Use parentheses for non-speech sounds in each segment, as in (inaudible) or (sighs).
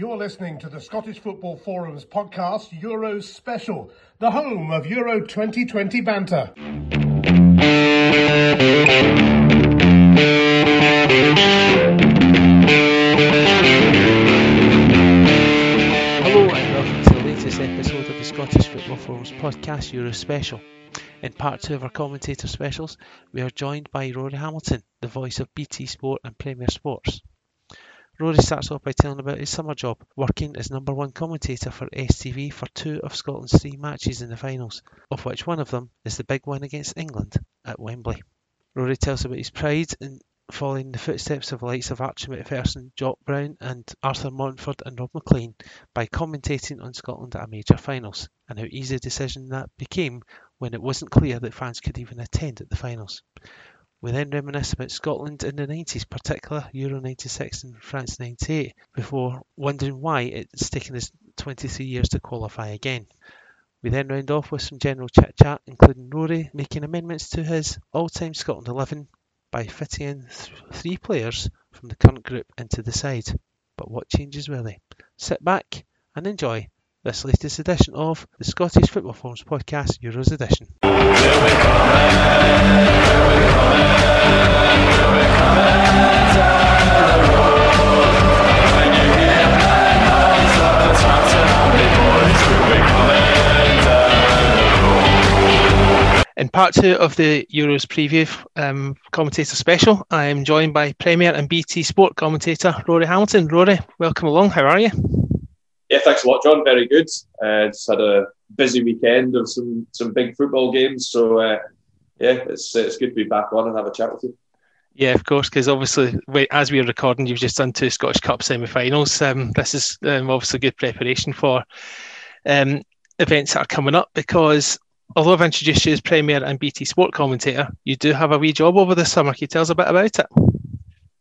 You're listening to the Scottish Football Forums podcast, Euros Special, the home of Euro 2020 banter. Hello and welcome to the latest episode of the Scottish Football Forums podcast Euro Special. In part two of our commentator specials, we are joined by Rory Hamilton, the voice of BT Sport and Premier Sports. Rory starts off by telling about his summer job, working as number one commentator for STV for two of Scotland's three matches in the finals, of which one of them is the big one against England at Wembley. Rory tells about his pride in following the footsteps of the likes of Archie Macpherson, Jock Brown and Arthur Montford and Rob McLean by commentating on Scotland at a major finals, and how easy a decision that became when it wasn't clear that fans could even attend at the finals. We then reminisce about Scotland in the 90s, particularly Euro 96 and France 98, before wondering why it's taken us 23 years to qualify again. We then round off with some general chit chat, including Rory making amendments to his all time Scotland 11 by fitting in th- three players from the current group into the side. But what changes were they? Sit back and enjoy this latest edition of the Scottish Football Forums podcast, Euros edition. In part two of the Euros preview um, commentator special, I am joined by Premier and BT Sport commentator Rory Hamilton. Rory, welcome along. How are you? Yeah, thanks a lot, John. Very good. Uh, just had a busy weekend of some some big football games. So uh, yeah, it's it's good to be back on and have a chat with you. Yeah, of course, because obviously, wait, as we are recording, you've just done two Scottish Cup semi-finals. Um, this is um, obviously good preparation for um, events that are coming up. Because although I've introduced you as Premier and BT Sport commentator, you do have a wee job over the summer. Can you tell us a bit about it?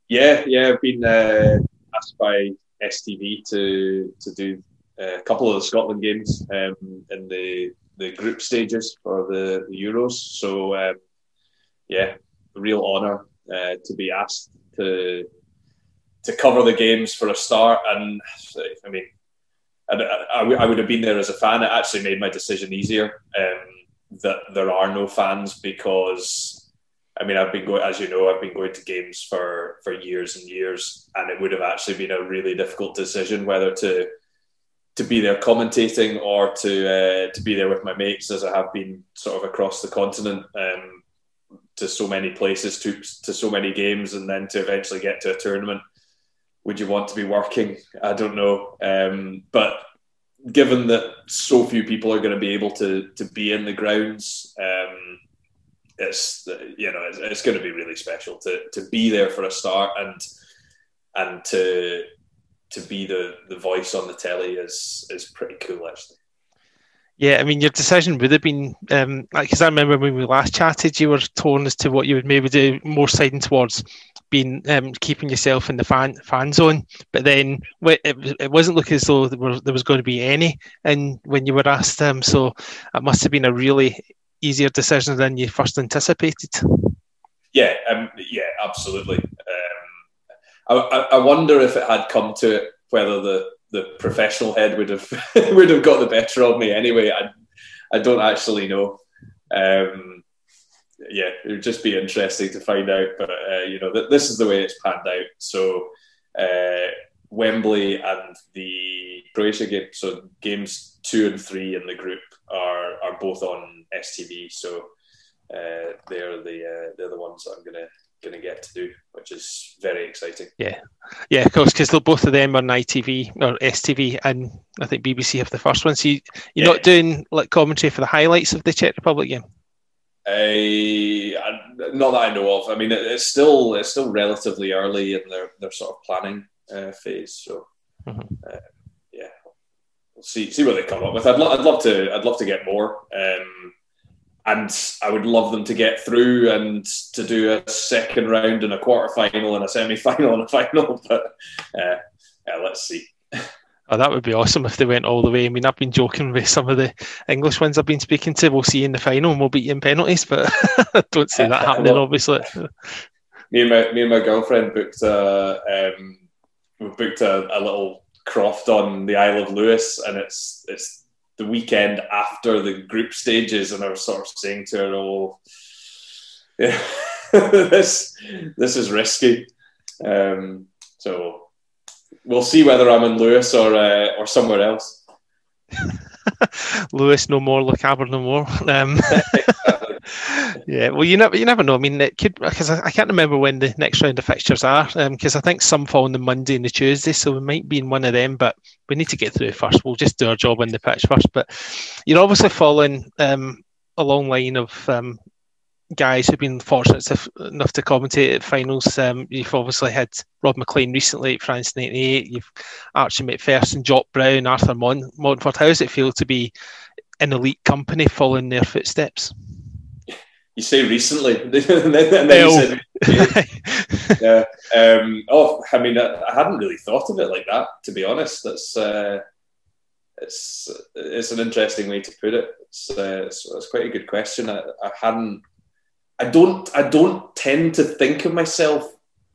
Yeah, yeah, I've been uh, asked by STV to to do a couple of the Scotland games um, in the the group stages for the, the Euros. So um, yeah, real honour uh, to be asked to to cover the games for a start. And I mean, I, I, I would have been there as a fan. It actually made my decision easier um, that there are no fans because. I mean, I've been going, as you know, I've been going to games for for years and years, and it would have actually been a really difficult decision whether to to be there commentating or to uh, to be there with my mates, as I have been sort of across the continent um, to so many places, to to so many games, and then to eventually get to a tournament. Would you want to be working? I don't know, um, but given that so few people are going to be able to to be in the grounds. Um, it's you know it's, it's, going to be really special to to be there for a start and and to to be the the voice on the telly is is pretty cool actually. Yeah, I mean, your decision would have been um, because I remember when we last chatted, you were torn as to what you would maybe do, more siding towards being um, keeping yourself in the fan fan zone. But then it, it wasn't looking as though there was, there was going to be any. And when you were asked, um, so it must have been a really easier decision than you first anticipated. Yeah, um, yeah, absolutely. Um, I, I wonder if it had come to it, whether the, the professional head would have (laughs) would have got the better of me. Anyway, I I don't actually know. Um, yeah, it would just be interesting to find out. But uh, you know, th- this is the way it's panned out. So uh, Wembley and the Croatia game, so games two and three in the group are are both on STV. So uh, they're the uh, they're the ones that I'm gonna gonna get to do, which is very exciting. Yeah, yeah, of course, because both of them are on ITV or STV, and I think BBC have the first one. So you, you're yeah. not doing like commentary for the highlights of the Czech Republic game. Uh, not that I know of. I mean, it's still it's still relatively early in their, their sort of planning uh, phase. So, mm-hmm. uh, yeah, we'll see see what they come up with. I'd, lo- I'd love to I'd love to get more, um, and I would love them to get through and to do a second round and a quarter final and a semi final and a (laughs) final. But uh, yeah, let's see. Oh, that would be awesome if they went all the way. I mean, I've been joking with some of the English ones I've been speaking to. We'll see you in the final and we'll beat you in penalties, but (laughs) (laughs) I don't see that happening, obviously. Me and my me and my girlfriend booked a um, we booked a, a little Croft on the Isle of Lewis, and it's it's the weekend after the group stages, and I was sort of saying to her, "Oh, yeah, (laughs) this this is risky." Um, so we'll see whether I'm in Lewis or uh, or somewhere else. (laughs) Lewis no more, Le Lochaber no more. (laughs) Um, yeah, well, you never you never know. I mean, it could because I, I, can't remember when the next round of fixtures are because um, I think some fall on the Monday and the Tuesday, so we might be in one of them. But we need to get through first. We'll just do our job on the pitch first. But you're obviously following um, a long line of um, guys who've been fortunate enough to commentate at finals. Um, you've obviously had Rob McLean recently at France '98. You've Archie Macpherson, Jock Brown, Arthur Mon- Montford. How does it feel to be in elite company, following their footsteps? You say recently, (laughs) and then, you said, (laughs) yeah. Um, oh, I mean, I, I, hadn't really thought of it like that. To be honest, that's uh, it's it's an interesting way to put it. It's, uh, it's, it's quite a good question. I, I hadn't I don't I don't tend to think of myself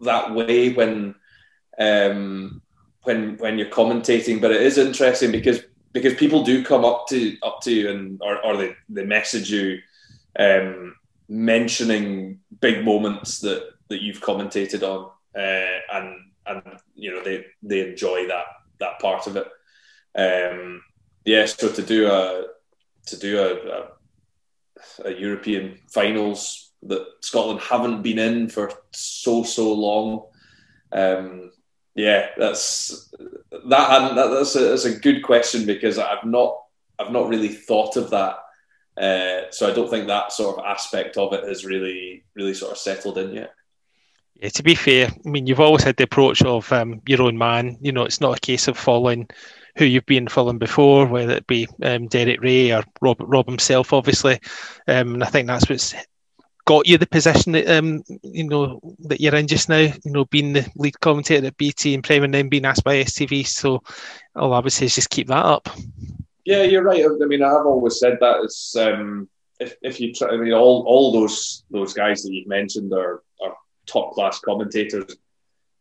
that way when um, when when you're commentating, but it is interesting because because people do come up to up to you and or, or they, they message you um, mentioning big moments that that you've commentated on uh, and and you know they they enjoy that that part of it. Um, yeah, so to do a to do a, a, a European finals that Scotland haven't been in for so so long. Um, yeah, that's that. that that's, a, that's a good question because I've not I've not really thought of that. Uh, so I don't think that sort of aspect of it has really really sort of settled in yet. Yeah, to be fair, I mean you've always had the approach of um, your own man. You know, it's not a case of following who you've been following before, whether it be um, Derek Ray or Rob, Rob himself, obviously. Um, and I think that's what's got you the position that um, you know that you're in just now. You know, being the lead commentator at BT and Premier, and then being asked by STV. So all I would say is just keep that up. Yeah, you're right. I mean, I've always said that it's um, if, if you try. I mean, all all those those guys that you've mentioned are are top class commentators,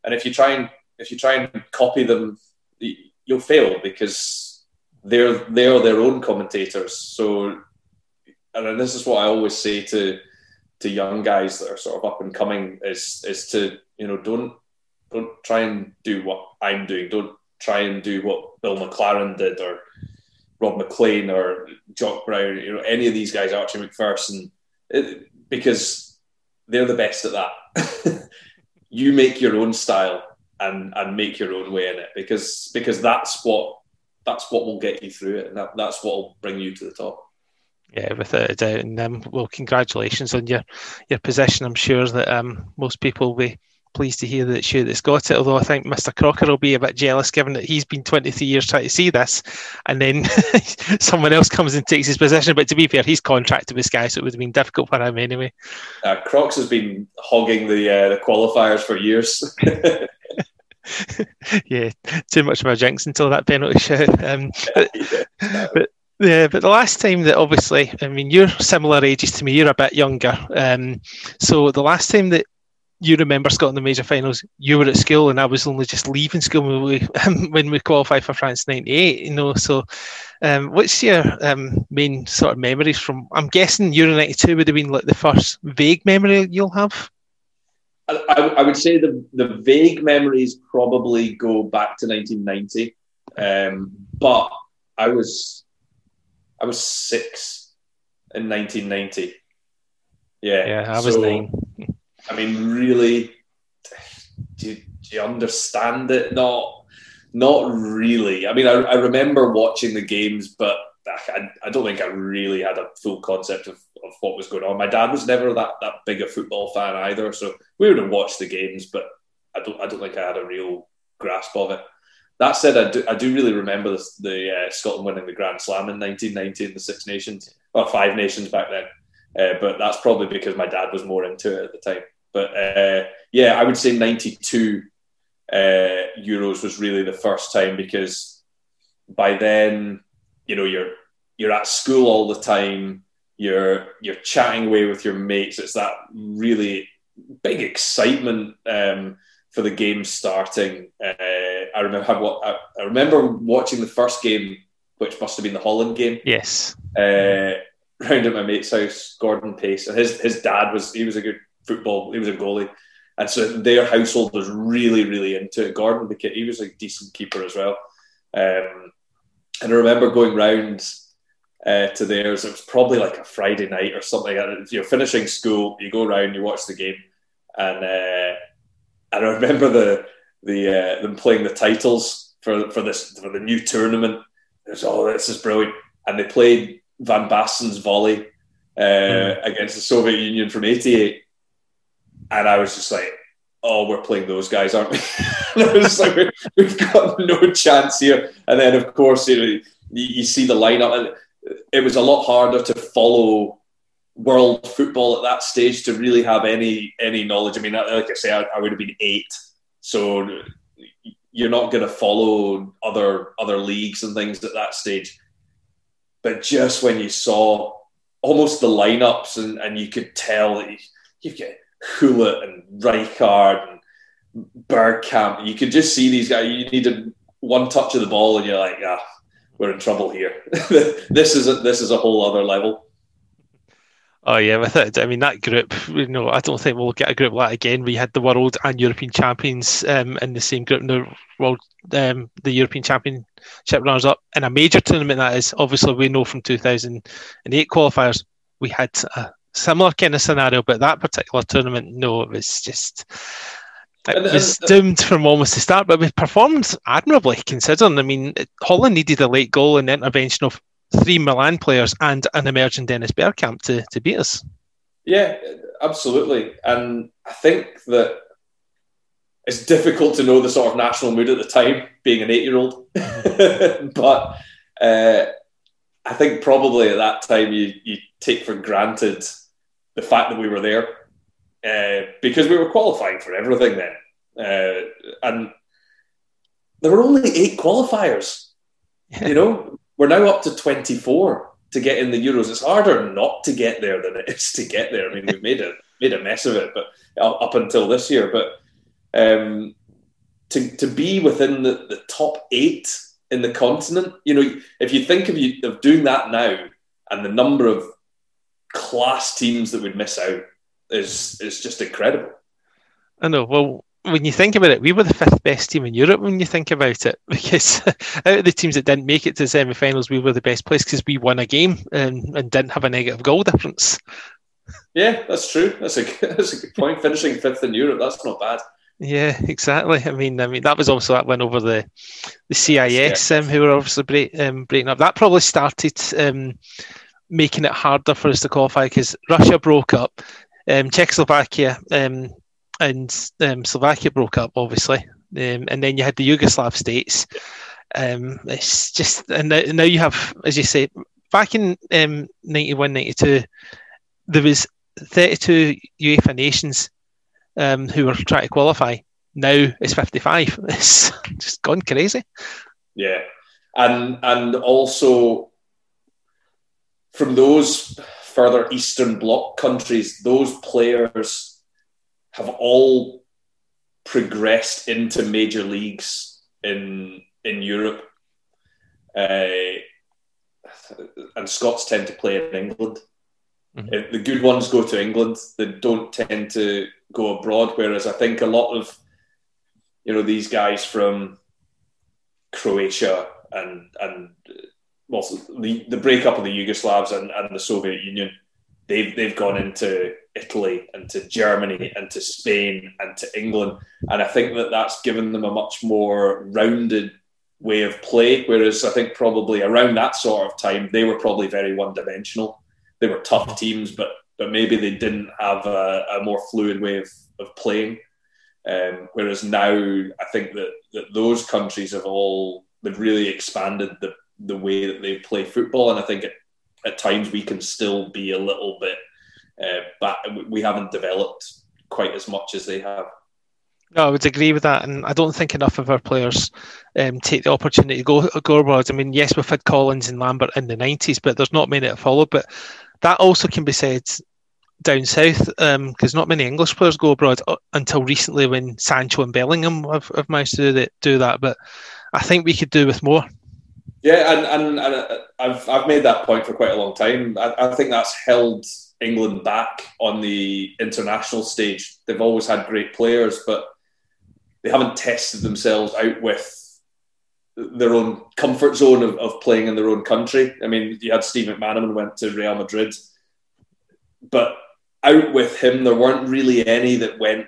and if you try and if you try and copy them, you'll fail because they're they're their own commentators. So, and this is what I always say to to young guys that are sort of up and coming is is to you know don't don't try and do what I'm doing. Don't try and do what Bill McLaren did or Rob McLean or Jock Brown. You know any of these guys, Archie Macpherson, it, because they're the best at that. (laughs) you make your own style and and make your own way in it because because that's what that's what will get you through it and that, that's what will bring you to the top. Yeah, without a doubt. And um, well, congratulations on your your position. I'm sure that um, most people will be pleased to hear that you that's got it. Although I think Mr. Crocker will be a bit jealous, given that he's been 23 years trying to see this, and then (laughs) someone else comes and takes his position. But to be fair, he's contracted with Sky, so it would have been difficult for him anyway. Uh, Crocs has been hogging the uh, the qualifiers for years. (laughs) yeah, too much of a jinx until that penalty shout. (laughs) Um, yeah, but yeah, but the last time that obviously, I mean, you're similar ages to me. You're a bit younger. Um, so the last time that you remember Scotland in the major finals, you were at school, and I was only just leaving school when we (laughs) when we qualified for France '98. You know, so um, what's your um, main sort of memories from? I'm guessing Euro '92 would have been like the first vague memory you'll have. I, I would say the the vague memories probably go back to 1990, um, but I was I was six in 1990. Yeah, yeah, I was so, nine. I mean, really, do you, do you understand it? Not, not really. I mean, I, I remember watching the games, but I, I, don't think I really had a full concept of, of what was going on. My dad was never that, that big a football fan either, so we would have watched the games, but I don't I don't think I had a real grasp of it. That said, I do, I do really remember the, the uh, Scotland winning the Grand Slam in 1990 in the Six Nations, or Five Nations back then. Uh, but that's probably because my dad was more into it at the time. But uh, yeah, I would say 92 uh, Euros was really the first time because by then, you know, you're you're at school all the time. You're you're chatting away with your mates. It's that really big excitement. Um, for the game starting. Uh, I remember I, I remember watching the first game, which must have been the Holland game. Yes. Uh, round at my mate's house, Gordon Pace, and his his dad was he was a good football. He was a goalie, and so their household was really really into it. Gordon, the kid, he was a decent keeper as well. Um, and I remember going round uh, to theirs. It was probably like a Friday night or something. And you're finishing school, you go around, you watch the game, and uh, and I remember the the uh, them playing the titles for for this for the new tournament. It was oh, this is brilliant, and they played Van Basten's volley mm. against the Soviet Union from '88, and I was just like, oh, we're playing those guys, aren't we? (laughs) I was like, (laughs) we've got no chance here. And then, of course, you, know, you, see the lineup, and it was a lot harder to follow world football at that stage to really have any any knowledge. I mean, like I say, I, I would have been eight, so you're not going to follow other other leagues and things at that stage. But just when you saw almost the lineups and, and you could tell that you, you get Gullit and Rijkaard and Bergkamp, you could just see these guys. You needed one touch of the ball, and you're like, ah, we're in trouble here. (laughs) this is a, this is a whole other level. Oh yeah. I mean that group. You know, I don't think we'll get a group like that again. We had the world and European champions um, in the same group. The world, um, the European Championship runners up in a major tournament. That is obviously we know from 2008 qualifiers we had a similar kind of scenario, but that particular tournament, no, it was just it and, was and, doomed from almost the start. But we performed admirably, considering. I mean, Holland needed a late goal and intervention of three Milan players and an emerging Dennis Bergkamp to, to beat us. Yeah, absolutely. And I think that it's difficult to know the sort of national mood at the time, being an eight year old. (laughs) but uh, I think probably at that time you, you take for granted the fact that we were there uh, because we were qualifying for everything then. Uh, and there were only eight qualifiers. You (laughs) know, we're now up to 24 to get in the Euros. It's harder not to get there than it is to get there. I mean, we've made a made a mess of it, but up until this year. But um, to to be within the, the top eight in the continent, you know, if you think of you of doing that now and the number of class teams that would miss out is is just incredible. I know. Well, when you think about it, we were the fifth best team in Europe when you think about it, (laughs) because out of the teams that didn't make it to the semi-finals, we were the best place because we won a game and, and didn't have a negative goal difference. Yeah, that's true. That's a (laughs) that's a good point. Finishing fifth in Europe, that's not bad. Yeah, exactly. I mean, I mean that was also that win over the the CIS, um, who were obviously break, um, breaking up. That probably started um, making it harder for us to qualify because Russia broke up, um, Czechoslovakia um, and um, Slovakia broke up, obviously, um, and then you had the Yugoslav states. Um, it's just and now, you have, as you say, back in um, 91, 92, there was 32 UEFA nations um, who were trying to qualify. Now it's 55. (laughs) It's just gone crazy. Yeah, and and also from those further Eastern Bloc countries, those players have all progressed into major leagues in in Europe. Uh, and Scots tend to play in England. Mm-hmm. The good ones go to England. They don't tend to go abroad. Whereas I think a lot of you know these guys from Croatia and and well the the breakup of the Yugoslavs and, and the Soviet Union they've they've gone into Italy and to Germany and to Spain and to England, and I think that that's given them a much more rounded way of play. Whereas I think probably around that sort of time they were probably very one dimensional. They were tough teams, but but maybe they didn't have a, a more fluid way of, of playing. Um, whereas now I think that, that those countries have all they've really expanded the the way that they play football, and I think it at times we can still be a little bit uh. We haven't developed quite as much as they have. No, I would agree with that, and I don't think enough of our players um, take the opportunity to go go abroad. I mean, yes, we've had Collins and Lambert in the nineties, but there's not many that followed. But that also can be said down south because um, not many English players go abroad uh, until recently when Sancho and Bellingham have, have managed to do that, do that. But I think we could do with more. Yeah, and, and, and uh, I've, I've made that point for quite a long time. I, I think that's held England back on the international stage. They've always had great players, but they haven't tested themselves out with their own comfort zone of, of playing in their own country. I mean, you had Steve McManaman went to Real Madrid, but out with him, there weren't really any that went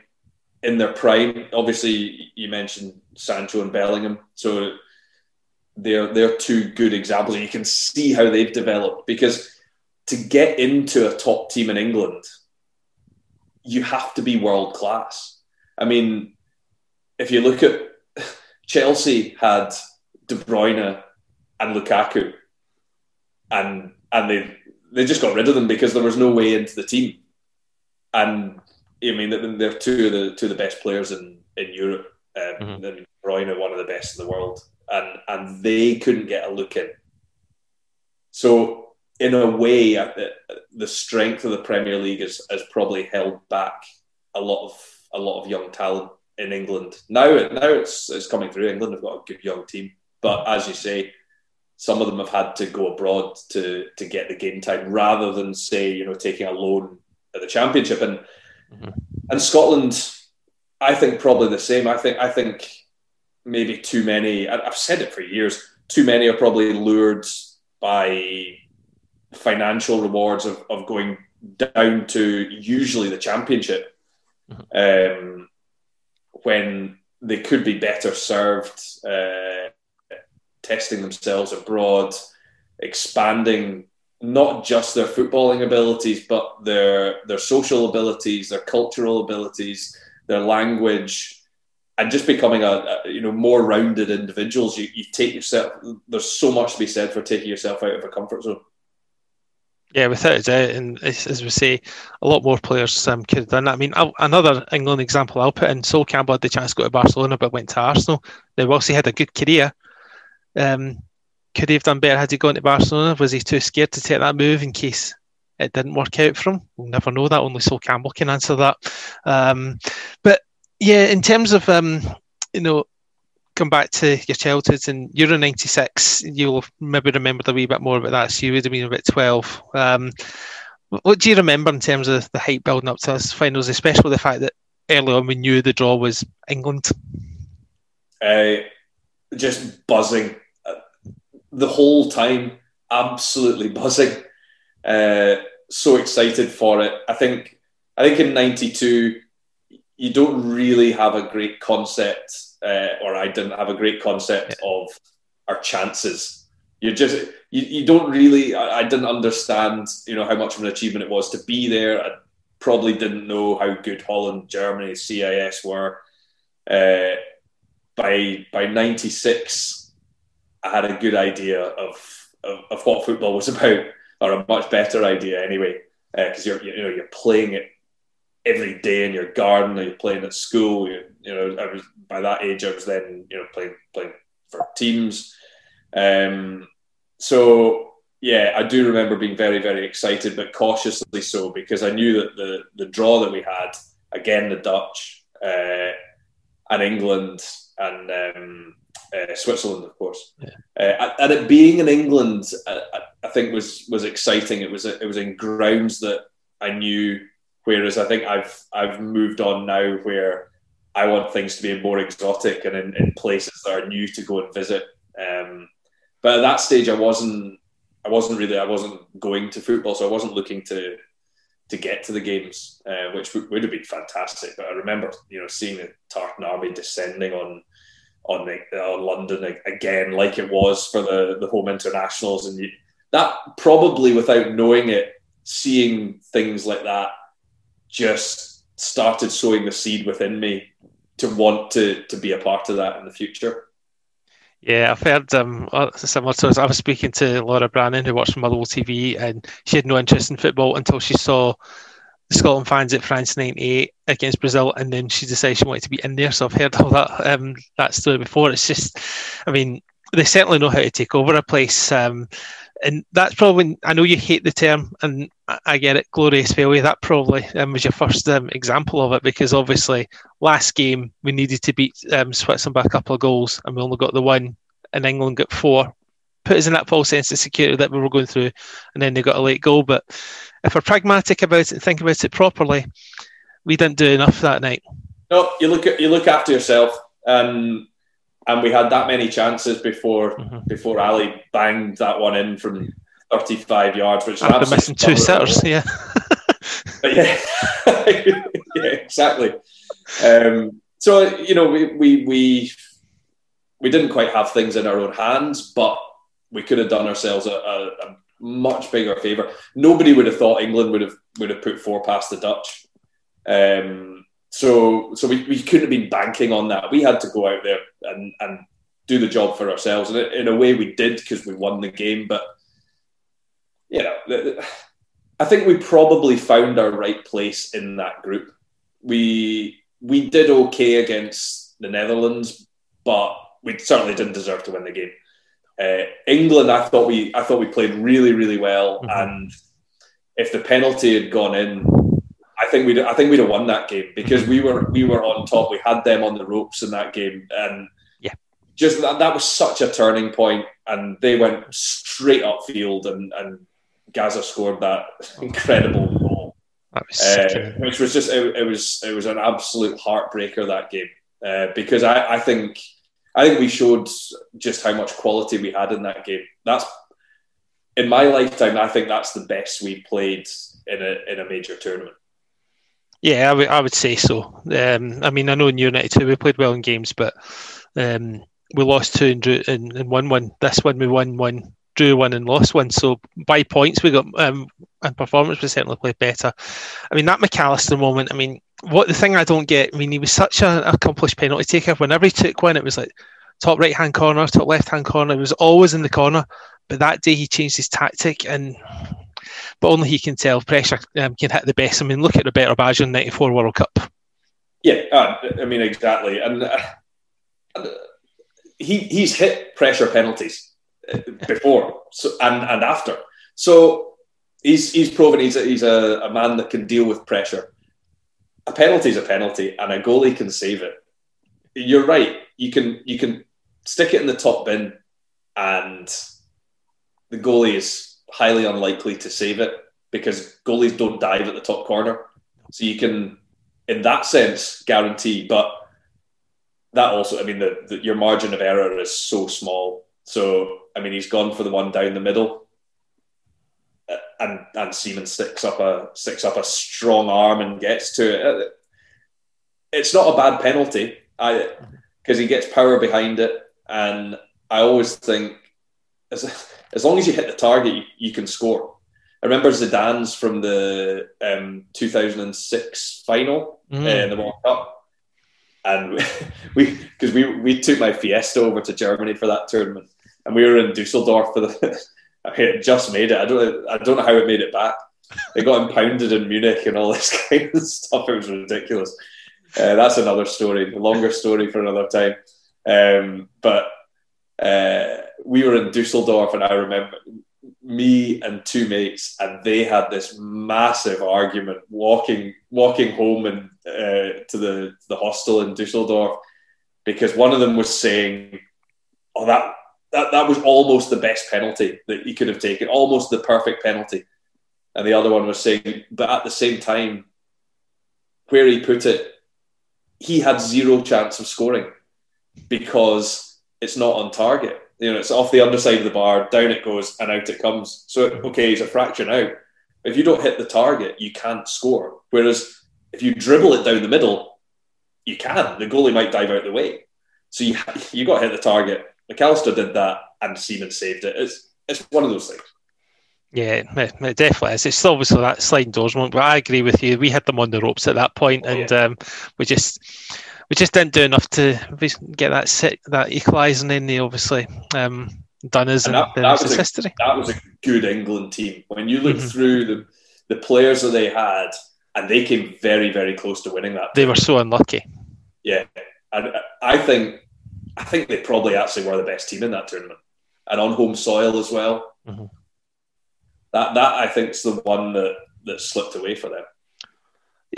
in their prime. Obviously, you mentioned Sancho and Bellingham, so they're they're two good examples. You can see how they've developed because to get into a top team in England, you have to be world class. I mean, if you look at (laughs) Chelsea had De Bruyne and Lukaku, and and they they just got rid of them because there was no way into the team. And I mean, they're two of the two of the best players in in Europe. Um, mm-hmm. De Bruyne, one of the best in the world, and and they couldn't get a look in. So in a way, uh, the strength of the Premier League has, has probably held back a lot of a lot of young talent in England. Now, now it's it's coming through. England have got a good young team, but as you say, some of them have had to go abroad to to get the game time rather than say you know taking a loan at the Championship. And mm-hmm. and Scotland, I think probably the same. I think I think maybe too many. I've said it for years. Too many are probably lured by financial rewards of, of going down to usually the championship mm-hmm. um, when they could be better served uh, testing themselves abroad, expanding not just their footballing abilities, but their their social abilities, their cultural abilities, their language, and just becoming a, a, you know more rounded individuals. You, you take yourself. There's so much to be said for taking yourself out of a comfort zone. Yeah, without a doubt, and as, we say, a lot more players um, could have done that. I mean, I'll, another England example I'll put in: Sol Campbell had the chance to go to Barcelona, but went to Arsenal. Now, whilst he had a good career, um, could he have done better had he gone to Barcelona? Was he too scared to take that move in case it didn't work out for him? We'll never know that. Only Sol Campbell can answer that. Um, but yeah, in terms of um, you know come back to your childhood and you're Euro 96, you'll maybe remember a wee bit more about that. So you would have been about 12. Um, what do you remember in terms of the hype building up to this finals, especially the fact that early on we knew the draw was England? Uh, just buzzing. The whole time, absolutely buzzing. Uh, so excited for it. I think I think in '92 you don't really have a great concept uh, or I didn't have a great concept yeah. of our chances. You just you, you don't really. I, I, didn't understand, you know, how much of an achievement it was to be there. I probably didn't know how good Holland, Germany, CIS were. Uh, by by '96, I had a good idea of, of, of what football was (laughs) about, or a much better idea anyway. Because uh, you're you know you're playing it every day in your garden, or you're playing at school. You, you know, I was by that age. I was then you know playing playing for teams. Um, so yeah, I do remember being very very excited, but cautiously so because I knew that the the draw that we had again the Dutch uh, and England and um, uh, Switzerland, of course. Yeah. Uh, and it being in England, I, I, think was was exciting. It was it was in grounds that I knew Whereas I think I've I've moved on now where I want things to be more exotic and in, in places that are new to go and visit. Um, but at that stage, I wasn't I wasn't really I wasn't going to football, so I wasn't looking to to get to the games, uh, which would have been fantastic. But I remember, you know, seeing the Tartan Army descending on on the, on London again, like it was for the the home internationals, and you, that probably without knowing it, seeing things like that just started sowing the seed within me to want to to be a part of that in the future. Yeah, I've heard um, similar to I was speaking to Laura Brannan, who works for Motherwell TV, and she had no interest in football until she saw the Scotland fans at France '98 against Brazil, and then she decided she wanted to be in there. So I've heard all that um, that story before. It's just, I mean, they certainly know how to take over a place. Um, and that's probably I know you hate the term, and I get it, glorious failure. That probably um, was your first um, example of it because obviously last game we needed to beat um, Switzerland by a couple of goals, and we only got the one, and England got four. Put us in that false sense of security that we were going through, and then they got a late goal. But if we're pragmatic about it and think about it properly, we didn't do enough that night. No, you look at you look after yourself, and and we had that many chances before mm-hmm. before Ali banged that one in from 35 yards, which After missing two sitters, yeah. but yeah, (laughs) yeah, exactly. Um, so you know, we, we we we didn't quite have things in our own hands, but we could have done ourselves a, a, a much bigger favour. Nobody would have thought England would have would have put four past the Dutch. Um, so so we, we couldn't have been banking on that. We had to go out there and, and do the job for ourselves. And in a way we did because we won the game. But, you know, I think we probably found our right place in that group. We we did okay against the Netherlands, but we certainly didn't deserve to win the game. Uh, England, I thought we I thought we played really really well, mm-hmm. and if the penalty had gone in, think we'd I think we'd have won that game because we were we were on top. We had them on the ropes in that game, and yeah, just that, that was such a turning point. and they went straight upfield, and and Gazza scored that incredible goal, was uh, which was just it, it, was it was an absolute heartbreaker that game uh, because I, I think I think we showed just how much quality we had in that game. That's in my lifetime. I think that's the best we played in a in a major tournament. Yeah, I would, I would say so. Um, I mean, I know in United too, we played well in games, but um, we lost two and, drew, and, and won one. This one we won one, drew one, and lost one. So by points, we got um, and performance we certainly played better. I mean, that McAllister moment. I mean, what the thing I don't get. I mean, he was such an accomplished penalty taker. Whenever he took one, it was like top right hand corner, top left hand corner. It was always in the corner. But that day he changed his tactic and but only he can tell. Pressure um, can hit the best. I mean, look at Roberto Baggio in '94 World Cup. Yeah, uh, I mean exactly, and uh, he he's hit pressure penalties uh, before so, and and after. So he's he's proven he's a, he's a, a man that can deal with pressure. A penalty is a penalty, and a goalie can save it. You're right. You can you can stick it in the top bin, and the goalie is highly unlikely to save it because goalies don't dive at the top corner. So you can, in that sense, guarantee. But that also, I mean, the, the, your margin of error is so small. So I mean, he's gone for the one down the middle, uh, and and Seaman sticks up a sticks up a strong arm and gets to it. Uh, it's not a bad penalty, I because he gets power behind it, and I always think as as long as you hit the target, you, you can score. I remember Zidane's from the um, 2006 final mm. uh, in the World Cup, and (laughs) we because we we took my Fiesta over to Germany for that tournament, and we were in Dusseldorf for the. (laughs) I mean, it just made it. I don't. I don't know how it made it back. It got impounded in Munich and all (laughs) this kind of stuff. It was ridiculous. Uh, that's another story, a longer story for another time. Um, but uh, we were in Dusseldorf, and I remember me and two mates, and they had this massive argument walking walking home and uh, to the the hostel in Dusseldorf because one of them was saying, "Oh, that." That, that was almost the best penalty that he could have taken, almost the perfect penalty. And the other one was saying, but at the same time, where he put it, he had zero chance of scoring because it's not on target you know, it's off the underside of the bar, down it goes, and out it comes. So, okay, it's a fraction out. If you don't hit the target, you can't score. Whereas if you dribble it down the middle, you can. The goalie might dive out the way. So you you got to hit the target. McAllister did that, and Seaman saved it. It's it's one of those things. Yeah, it definitely is. It's obviously that sliding doors moment, but I agree with you. We had them on the ropes at that point, and oh, yeah. um, we just we just didn't do enough to get that set, that equalising in the obviously um, done as and, that, that was a, history. That was a good England team. When you look mm-hmm. through the the players that they had, and they came very very close to winning that. They were so unlucky. Yeah, and I think I think they probably actually were the best team in that tournament, and on home soil as well. Mm-hmm. that that I think is the one that that slipped away for them.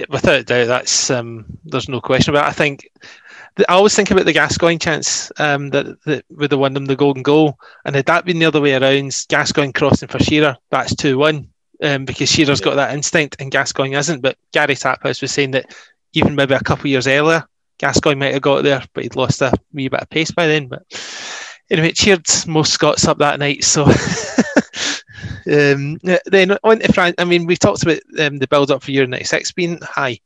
Without doubt, that's um, there's no question about. It. I think I always think about the Gascoigne chance um, that, that have won them the golden goal, and had that been the other way around, Gascoigne crossing for Shearer, that's two one. Um, because Shearer's yeah. got that instinct and Gascoigne isn't. But Gary Taphouse was saying that even maybe a couple of years earlier, Gascoigne might have got there, but he'd lost a wee bit of pace by then. But anyway, it cheered most Scots up that night. So (laughs) um, then on to France. I mean, we talked about um, the build up for Euro '96 being high.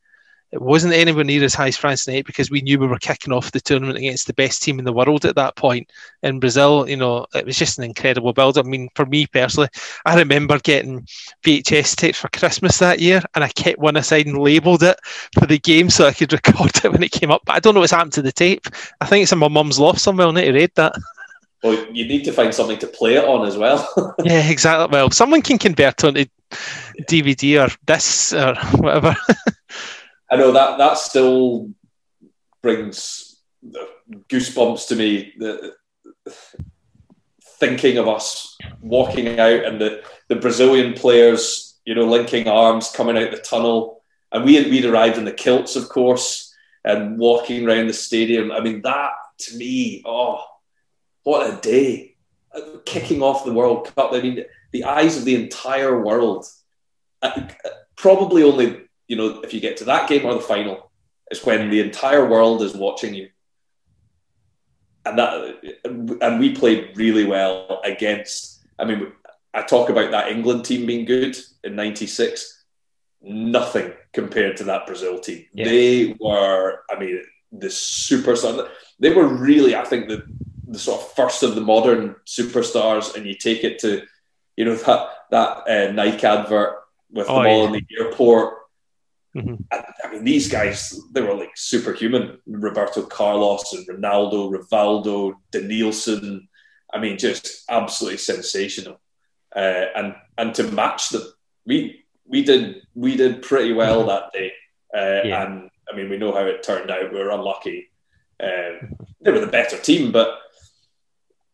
It wasn't anywhere near as high as France '98 because we knew we were kicking off the tournament against the best team in the world at that point. In Brazil, you know, it was just an incredible build up. I mean, for me personally, I remember getting VHS tapes for Christmas that year, and I kept one aside and labelled it for the game so I could (laughs) record it when it came up. But I don't know what's happened to the tape. I think it's in my mum's loft somewhere. I'll need to read that. (laughs) Well, you need to find something to play it on as well. (laughs) yeah, exactly. Well, someone can convert onto DVD or this or whatever. I know that that still brings goosebumps to me. The, thinking of us walking out and the, the Brazilian players, you know, linking arms, coming out the tunnel, and we we'd arrived in the kilts, of course, and walking around the stadium. I mean, that to me, oh, what a day! Kicking off the World Cup. I mean, the eyes of the entire world. Uh, probably only you know if you get to that game or the final is when the entire world is watching you. And that, and we played really well against. I mean, I talk about that England team being good in '96. Nothing compared to that Brazil team. Yeah. They were, I mean, the super superstar. They were really, I think, the the sort of first of the modern superstars, and you take it to, you know, that that uh, Nike advert with oh, them all yeah. in the airport. Mm-hmm. I, I, mean, these guys, they were like superhuman. Roberto Carlos and Ronaldo, Rivaldo, Denilson. I mean, just absolutely sensational. Uh, and and to match them, we we did we did pretty well mm-hmm. that day. Uh, yeah. And I mean, we know how it turned out. We were unlucky. Uh, they were the better team, but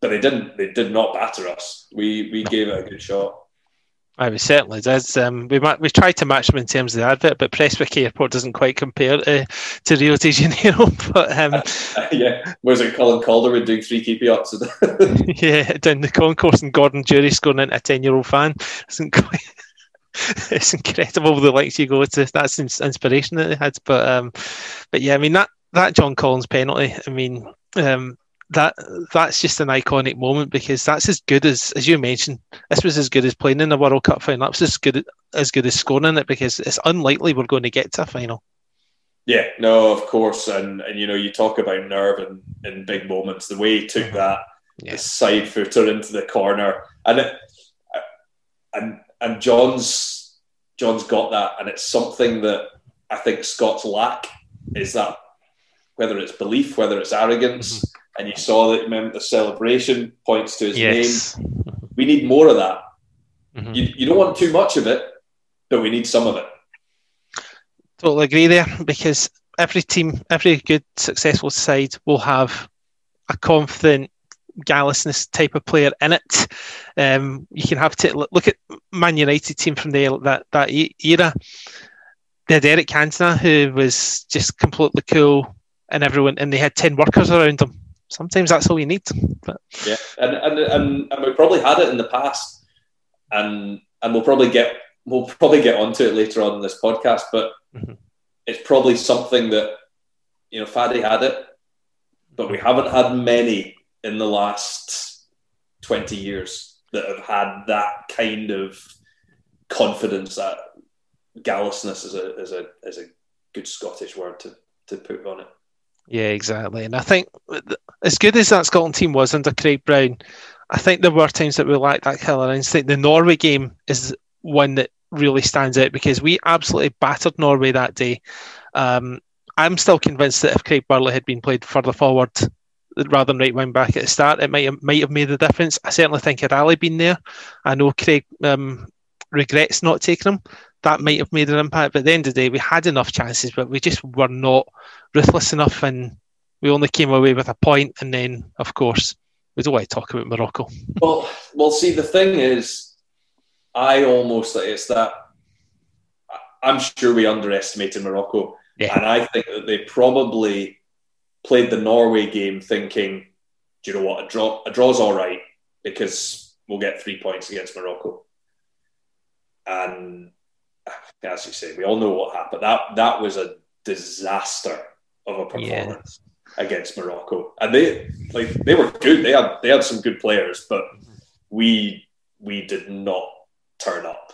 but they didn't. They did not batter us. We we gave it a good shot. I mean, certainly does. Um, we we tried to match them in terms of the advert, but Prestwick Airport doesn't quite compare to, to Rio de Janeiro. (laughs) But um, (laughs) yeah, was it Colin Calderwood doing three keepy ups? (laughs) yeah, down the concourse and Gordon Durie scoring into a ten year old fan. Isn't quite. it's incredible the likes you go to. That's inspiration that they had. But um, but yeah, I mean that that John Collins penalty. I mean, um, that that's just an iconic moment because that's as good as as you mentioned. This was as good as playing in the World Cup final. That was as good as good as scoring in it because it's unlikely we're going to get to a final. Yeah, no, of course, and and you know you talk about nerve and in big moments. The way he took mm-hmm. that yeah. side footer into the corner, and it, and and John's John's got that, and it's something that I think Scots lack is that whether it's belief, whether it's arrogance. Mm-hmm and you saw that remember the celebration points to his yes. name. We need more of that. Mm-hmm. You, you don't want too much of it, but we need some of it. Totally agree there because every team, every good successful side will have a confident gallousness type of player in it. Um, you can have to look at Man United team from the, that that era. They had Eric Cantona, who was just completely cool, and everyone, and they had ten workers around them sometimes that's all you need. But yeah, and, and and and we probably had it in the past, and and we'll probably get we'll probably get onto it later on in this podcast, but mm-hmm. it's probably something that you know Faddy had it, but we haven't had many in the last twenty years that have had that kind of confidence that gallousness is a is a is a good Scottish word to to put on it. Yeah, exactly. And I think as good as that Scotland team was under Craig Brown, I think there were times that we lacked that killer instinct. The Norway game is one that really stands out because we absolutely battered Norway that day. Um, I'm still convinced that if Craig Burley had been played further forward rather than right wing back at the start, it might have, might have made a difference. I certainly think had Ali been there, I know Craig um, regrets not taking him. That might have made an impact. But at the end of the day, we had enough chances, but we just were not ruthless enough, and we only came away with a point. And then, of course, we don't want to talk about Morocco. Well, well, see, the thing is, I almost it's that I'm sure we underestimated Morocco, Yeah. and I think that they probably played the Norway game thinking, do you know what, a draw a draw's all right because we'll get three points against Morocco, and as you say, we all know what happened. That that was a disaster of a performance against Morocco, and they like they were good. They had they had some good players, but we we did not turn up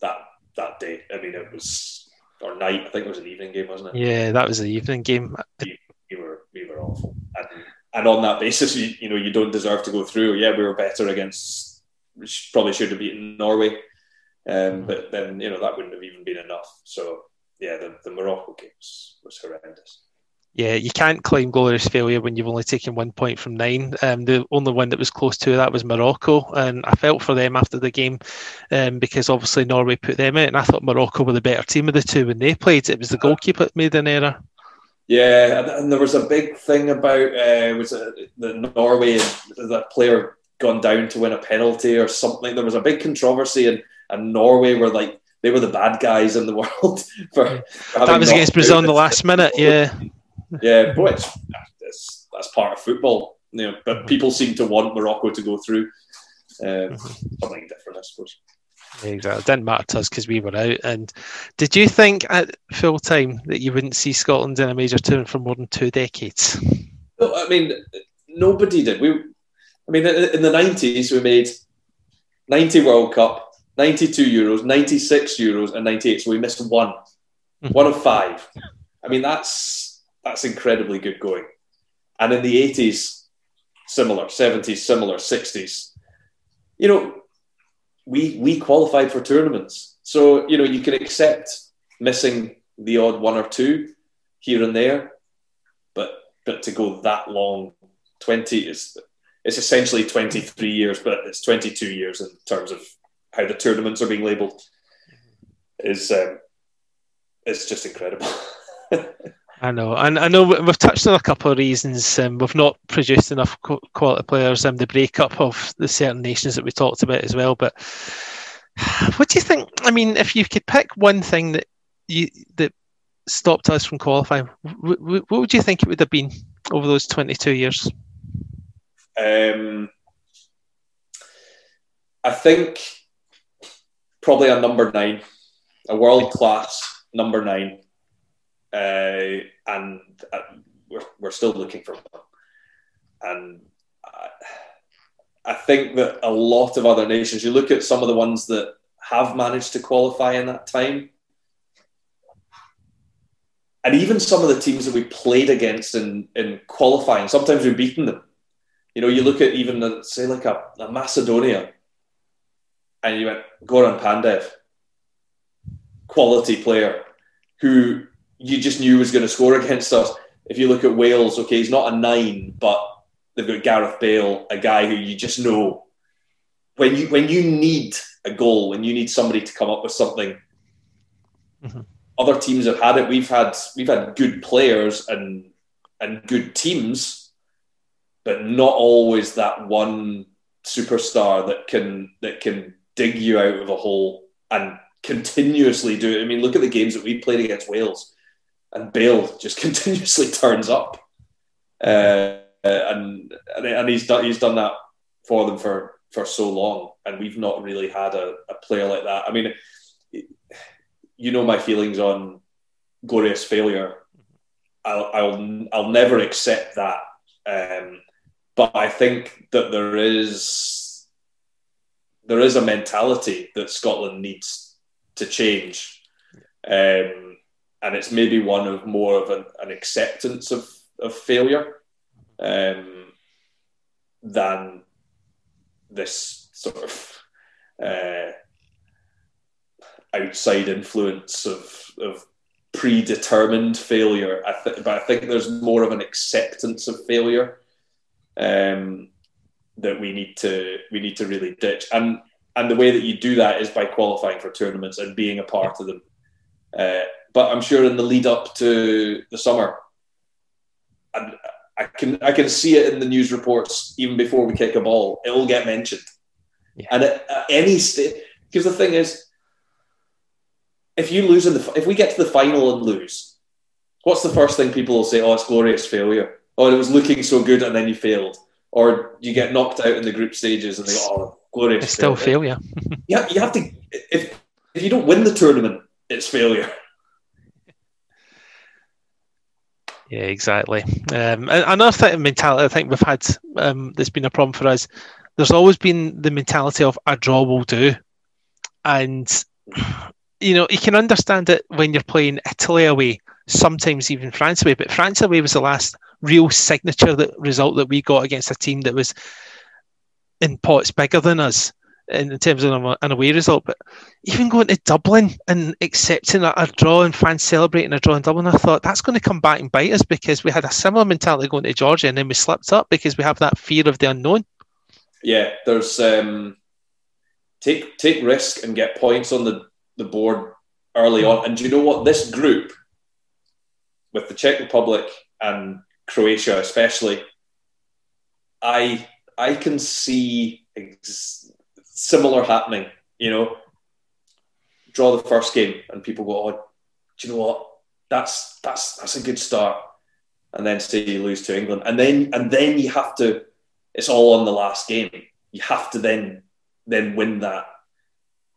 that that day. I mean, it was or night. I think it was an evening game, wasn't it? Yeah, that was the evening game. We were we were awful, and and on that basis, you, you know, you don't deserve to go through. Yeah, we were better against. We probably should have beaten Norway, um, but then you know that wouldn't have even been enough. So yeah, the, the Morocco game was, was horrendous. Yeah, you can't claim glorious failure when you've only taken one point from nine. Um, the only one that was close to that was Morocco, and I felt for them after the game um, because obviously Norway put them out, and I thought Morocco were the better team of the two when they played. It was the goalkeeper that made an error. Yeah, and, and there was a big thing about uh, was it the Norway that player gone down to win a penalty or something. There was a big controversy, and, and Norway were like they were the bad guys in the (laughs) world for, for That was against Brazil in the last minute. Yeah, Yeah, but it's, it's, that's part of football. You know, but people seem to want Morocco to go through. Um, Something different, I suppose. Yeah, exactly. It didn't matter to us because we were out. And did you think at full time that you wouldn't see Scotland in a major tournament for more than two decades? No, I mean, nobody did. We, I mean, in in the nineties, we made ninety World Cup, ninety-two Euros, ninety-six Euros, and ninety-eight. So we missed one, hmm. one of five. I mean, that's that's incredibly good going. And in the eighties, similar. Seventies, similar. Sixties, you know, we we qualified for tournaments, so you know you can accept missing the odd one or two here and there, but but to go that long, twenty is it's essentially twenty three years, but it's twenty two years in terms of how the tournaments are being labelled. Is um, it's just incredible. (laughs) I know, and I know we- we've touched on a couple of reasons. Um, we've not produced enough quality players. Um, the breakup of the certain nations that we talked about as well. But (sighs) what do you think? I mean, if you could pick one thing that you that stopped us from qualifying, w- w- what would you think it would have been over those twenty-two years? Um, I think probably a number nine, a world class number nine, uh, and uh, we're, we're still looking for one. And I, I think that a lot of other nations, you look at some of the ones that have managed to qualify in that time, and even some of the teams that we played against in, in qualifying, sometimes we've beaten them. You know, you look at even uh, say like a, a Macedonia, and you went Goran Pandev, quality player, who you just knew was going to score against us. If you look at Wales, okay, he's not a nine, but they've got Gareth Bale, a guy who you just know when you when you need a goal, when you need somebody to come up with something. Mhm. Other teams have had it. We've had we've had good players and and good teams, but not always that one superstar that can that can dig you out of a hole and continuously do it. I mean, look at the games that we played against Wales, and Bale just (laughs) continuously turns up, uh, and and he's done he's done that for them for for so long, and we've not really had a, a player like that. I mean, you know my feelings on glorious failure. I'll I'll, I'll never accept that. Um, but I think that there is there is a mentality that Scotland needs to change, um, and it's maybe one of more of an, an acceptance of of failure um, than this sort of uh, outside influence of of predetermined failure. I th- but I think there's more of an acceptance of failure um, that we need to we need to really ditch. And and the way that you do that is by qualifying for tournaments and being a part of them. Uh, but I'm sure in the lead up to the summer, and I can I can see it in the news reports even before we kick a ball. It will get mentioned, Yeah. and at, at any stage, Because the thing is, if you lose in the if we get to the final and lose, what's the first thing people will say? Oh, it's glorious failure. Oh, it was looking so good and then you failed, or you get knocked out in the group stages and they go, oh, glorious. It's still failure. yeah, you have to. If if you don't win the tournament, it's failure. Yeah, exactly. Um, another thing, mentality I think we've had um, that's been a problem for us. There's always been the mentality of a draw will do, and you know you can understand it when you're playing Italy away, sometimes even France away. But France away was the last real signature that result that we got against a team that was in pots bigger than us in terms of an away result. But even going to Dublin and accepting a, a, draw and fans celebrating a draw in Dublin, I thought that's going to come back and bite us because we had a similar mentality going to Georgia and then we slipped up because we have that fear of the unknown. Yeah, there's um, take take risk and get points on the, the board early on. And do you know what? This group with the Czech Republic and Croatia especially, I I can see ex- similar happening. You know, draw the first game, and people go, "Oh, do you know what? That's that's that's a good start." And then say you lose to England, and then and then you have to. It's all on the last game. You have to then then win that,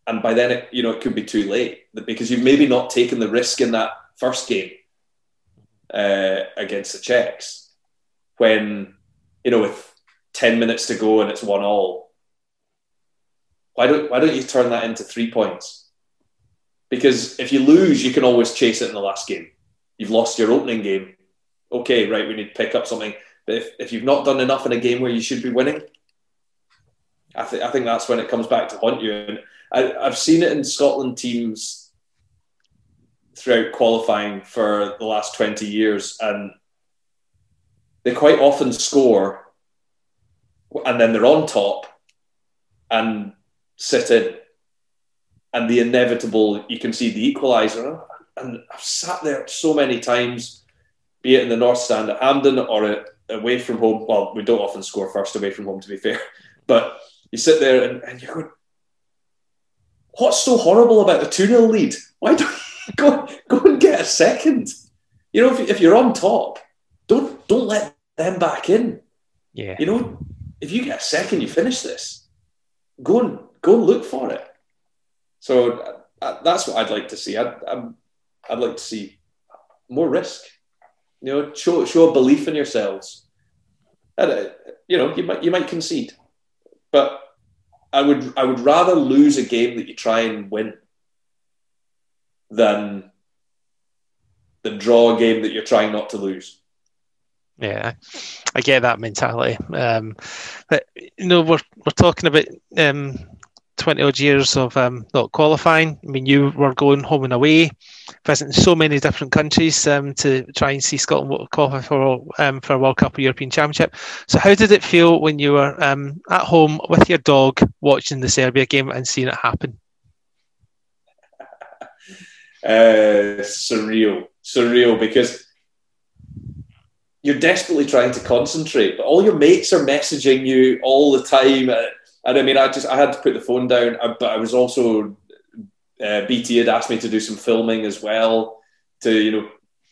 and by then it, you know it could be too late because you've maybe not taken the risk in that first game uh, against the Czechs when you know with ten minutes to go and it's one all why don't why don't you turn that into three points? Because if you lose, you can always chase it in the last game. You've lost your opening game. Okay, right, we need to pick up something. But if, if you've not done enough in a game where you should be winning, I, th- I think that's when it comes back to haunt you. And I, I've seen it in Scotland teams throughout qualifying for the last 20 years, and they quite often score and then they're on top and sit in, and the inevitable, you can see the equaliser. And I've sat there so many times, be it in the North Stand at Hampden or at, away from home. Well, we don't often score first away from home, to be fair, (laughs) but you sit there and, and you're going, what's so horrible about the 2 0 lead? Why don't (laughs) you go, go and get a second? You know, if, if you're on top, don't don't let them back in. Yeah. You know, if you get a second, you finish this. Go and go and look for it. So uh, that's what I'd like to see. I'd, I'd, like to see more risk. You know, show show a belief in yourselves. And, uh, you know, you might you might concede, but I would I would rather lose a game that you try and win than the draw a game that you're trying not to lose. Yeah, I get that mentality. Um, but you know, we're we're talking about um, 20 odd years of um, not qualifying. I mean, you were going home and away, visiting so many different countries um, to try and see Scotland qualify for um, for a World Cup or European Championship. So, how did it feel when you were um, at home with your dog watching the Serbia game and seeing it happen? (laughs) Uh, surreal, surreal because you're desperately trying to concentrate, but all your mates are messaging you all the time and I mean, I just I had to put the phone down, uh, but I was also uh, BT had asked me to do some filming as well to you know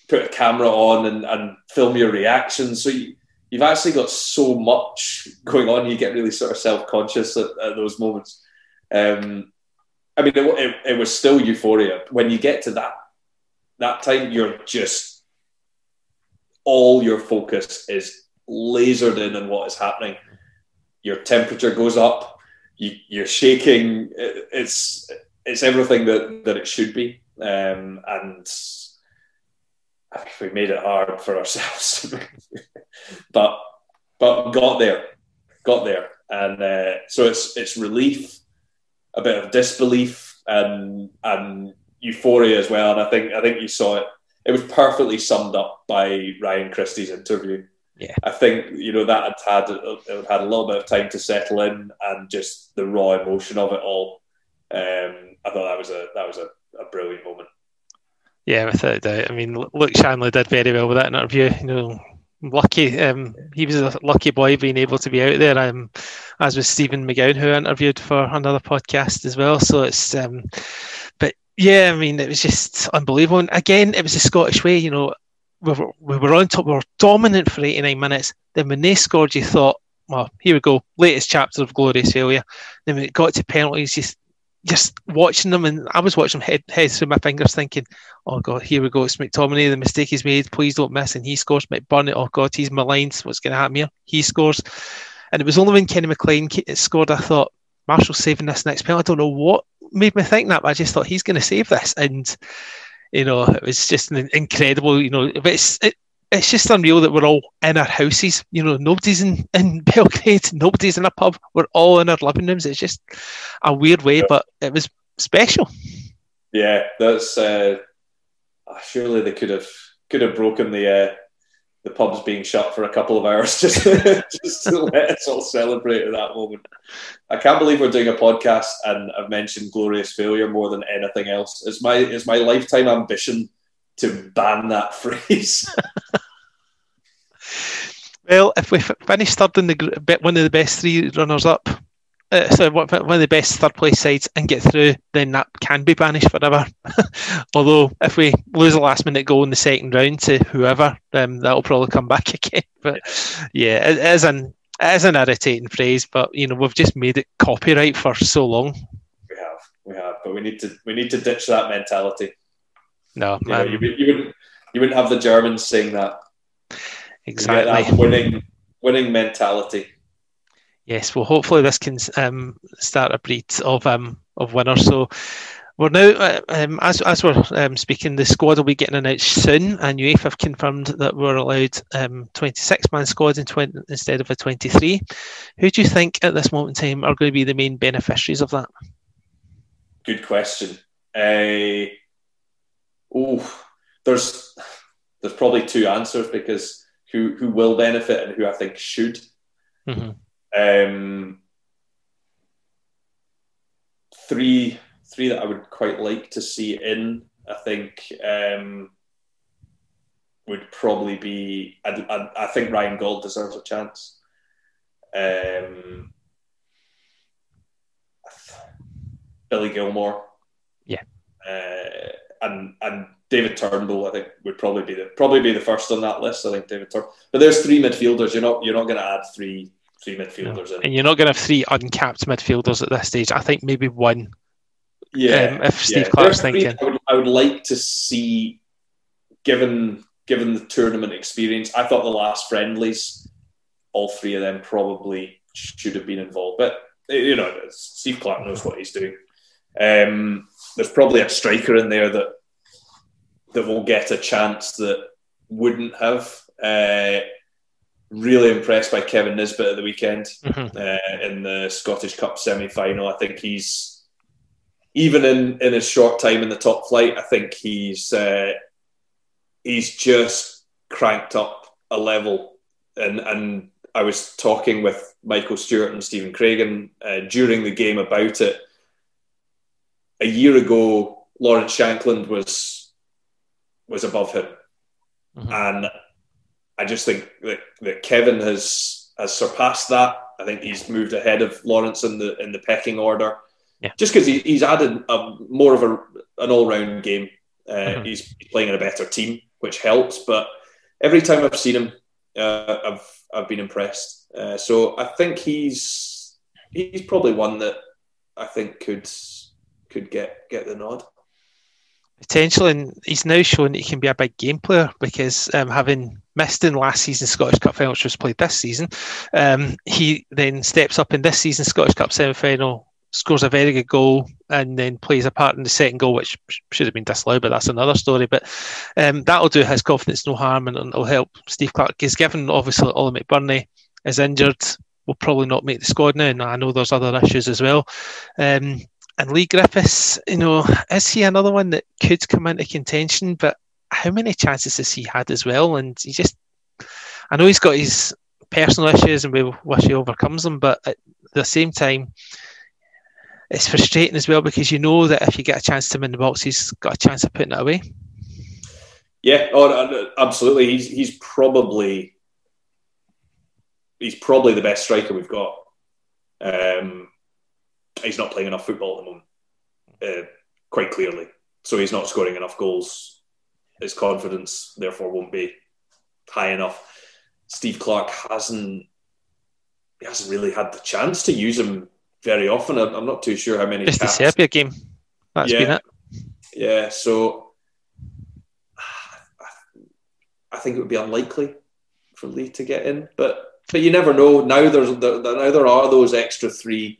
put a camera on and, and film your reactions. So you, you've actually got so much going on. You get really sort of self conscious at, at, those moments. Um, I mean, it, it, it was still euphoria. When you get to that that time, you're just all your focus is lasered in on what is happening your temperature goes up, you, are shaking. It's it's everything that, that it should be, um, and we made it hard for ourselves. (laughs) but but got there, got there, and uh, so it's it's relief, a bit of disbelief, and and euphoria as well. And I think I think you saw it. It was perfectly summed up by Ryan Christie's interview yeah. I think you know that had had it had a little bit of time to settle in, and just the raw emotion of it all. Um, I thought that was a that was a, a brilliant moment. Yeah, without a doubt. I mean, Luke Shanley did very well with that interview. You know, lucky. Um, he was a lucky boy being able to be out there. Um, as with Stephen McGowan, who I interviewed for another podcast as well. So it's, um, yeah, I mean, it was just unbelievable. And again, it was the Scottish way. You know, we were, we were on top. We were dominant for 89 minutes. Then when they scored, you thought, well, here we go, latest chapter of glorious failure. Then when it got to penalties, just just watching them, and I was watching them head, head through my fingers, thinking, "Oh God, here we go. It's McTominay. The mistake he's made. Please don't miss." And he scores. McBurnie. Oh God, he's maligned. What's going to happen here? He scores. And it was only when Kenny McLean scored I thought Marshall's saving this next penalty. I don't know what made me think that, but I just thought he's going to save this. And you know, it was just incredible. You know, but it's it, it's just unreal that we're all in our houses. You know, nobody's in, in (laughs) Belgrade, nobody's in a pub. We're all in our living rooms. It's just a weird way, but it was special. Yeah, that's uh, surely they could have could have broken the uh, the pubs being shut for a couple of hours (laughs) just just to let us all celebrate at that moment. I can't believe we're doing a podcast and I've mentioned glorious failure more than anything else. It's my it's my lifetime ambition to ban that (laughs) phrase. well, if we finish third in the one of the best three runners up, uh, so one of the best third place sides and get through, then that can be banished forever. (laughs) Although if we lose a last minute goal in the second round to whoever, um, that'll probably come back (laughs) again. But yeah, it is an it is an irritating phrase, but you know we've just made it copyright for so long. We have, we have, but we need to we need to ditch that mentality. No, you, know, you, you, wouldn't you wouldn't have the Germans saying that. Exactly. That winning winning mentality. Yes, well, hopefully this can um, start a breed of um, of winners. So we're now, uh, um, as as we're um, speaking, the squad will be getting announced soon, and UEFA have confirmed that we're allowed um, 26 man squads in 20, instead of a 23. Who do you think at this moment in time are going to be the main beneficiaries of that? Good question. Uh, oh, there's there's probably two answers because who who will benefit and who I think should. Mm-hmm. Um, three three that I would quite like to see in. I think um, would probably be. I, I, I, think Ryan Gauld deserves a chance. Um, Billy Gilmour. Yeah. Uh, and and David Turnbull, I think, would probably be the probably be the first on that list. I think David Turnbull. But there's three midfielders. You're not you're not going to add three three midfielders no. in. And you're not going to have three uncapped midfielders at this stage. I think maybe one. Yeah. Um, if Steve yeah. Clarke's thinking, I would, I would like to see, given given the tournament experience, I thought the last friendlies, all three of them probably should have been involved. But you know, Steve Clarke knows what he's doing. Um, there's probably a striker in there that that will get a chance that wouldn't have. Uh, really impressed by Kevin Nisbet at the weekend mm-hmm. uh, in the Scottish Cup semi final. I think he's even in in his short time in the top flight. I think he's uh, he's just cranked up a level, and and I was talking with Michael Stewart and Stephen Craigan uh, during the game about it. A year ago, Lawrence Shankland was was above him, mm-hmm. and I just think that, that Kevin has has surpassed that. I think he's moved ahead of Lawrence in the in the pecking order. Yeah. Just because he, he's added a, more of a, an all round game. Uh, mm-hmm. He's playing in a better team, which helps. But every time I've seen him, uh, I've I've been impressed. Uh, so I think he's he's probably one that I think could could get get the nod potentially, and he's now shown he can be a big game player because um, having missed in last season's Scottish Cup final, which was played this season, um, he then steps up in this season's Scottish Cup semi final, scores a very good goal, and then plays a part in the second goal, which should have been disallowed, but that's another story. But um, that'll do his confidence no harm, and it'll help Steve Clarke. He's given obviously Oli McBurnie is injured. Will probably not make the squad now, and I know there's other issues as well. Um, and Leigh Griffiths, you know, is he another one that could come into contention? But how many chances has he had as well? And he just, I know he's got his personal issues and we wish he overcomes them, but at the same time, it's frustrating as well because you know that if you get a chance to him in the box, he's got a chance of putting it away. Yeah, oh, absolutely. He's he's probably he's probably the best striker we've got. Um, he's not playing enough football at the moment, uh, quite clearly. So he's not scoring enough goals. His confidence, therefore, won't be high enough. Steve Clarke hasn't he hasn't really had the chance to use him very often. I'm not too sure how many. Just the Serbia game. That's yeah. been it. Yeah, so I think it would be unlikely for Leigh to get in, but but you never know. Now there's now there are those extra three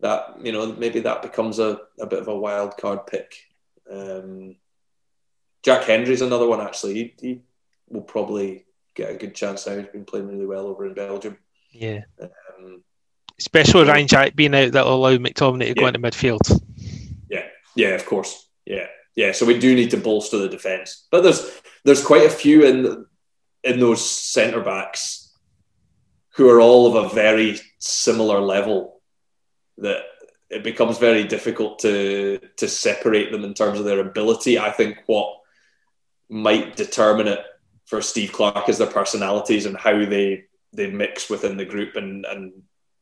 that you know maybe that becomes a, a bit of a wild card pick. Um, Jack Hendry's another one actually. He, he will probably get a good chance now. He's been playing really well over in Belgium. Yeah. Um, Especially with Ryan Jack being out, that will allow McTominay to yeah. go into midfield. Yeah, yeah, of course. Yeah, yeah. So we do need to bolster the defence, but there's there's quite a few in in those centre backs who are all of a very similar level that it becomes very difficult to to separate them in terms of their ability. I think what might determine it for Steve Clarke is their personalities and how they they mix within the group, and and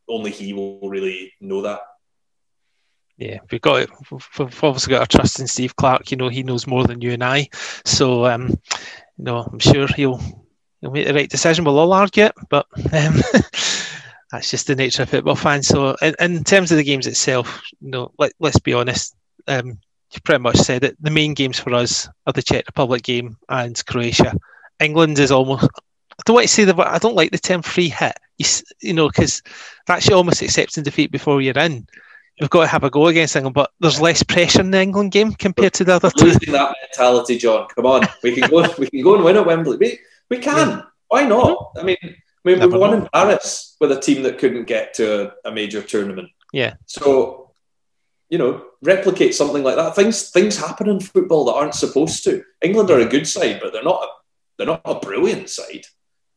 only he will really know that. Yeah, we've got we've obviously got our trust in Steve Clarke. You know, he knows more than you and I. So, um, you know, I'm sure he'll he'll make the right decision. We'll all argue it, but um, (laughs) that's just the nature of football fans. So, in, in, terms of the games itself, you know, let, let's be honest. Um, you pretty much said it. The main games for us are the Czech Republic game and Croatia. England is almost. I don't want to say the. I don't like the term free hit. You, you know, because that's you almost accepting defeat before you're in. We've got to have a go against England, but there's less pressure in the England game compared to the other two. Losing that mentality, John. Come on, we can go. we can go and win at Wembley. We, we can. Why not? I mean, I mean, Never we won know. in Paris with a team that couldn't get to a, a major tournament. Yeah. So, you know, replicate something like that. Things things happen in football that aren't supposed to. England are a good side, but they're not. A, they're not a brilliant side.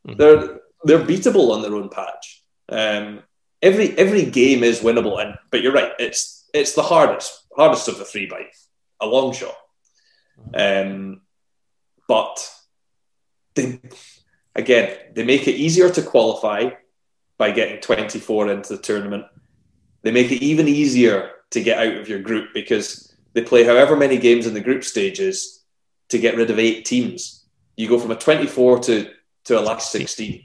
Mm-hmm. They're they're beatable on their own patch. Um, every every game is winnable, and but you're right. It's it's the hardest hardest of the three by a long shot. Mm-hmm. Um, but they again, they make it easier to qualify by getting 24 into the tournament. They make it even easier to get out of your group because they play however many games in the group stages to get rid of eight teams. You go from a 24 to, to a last 16.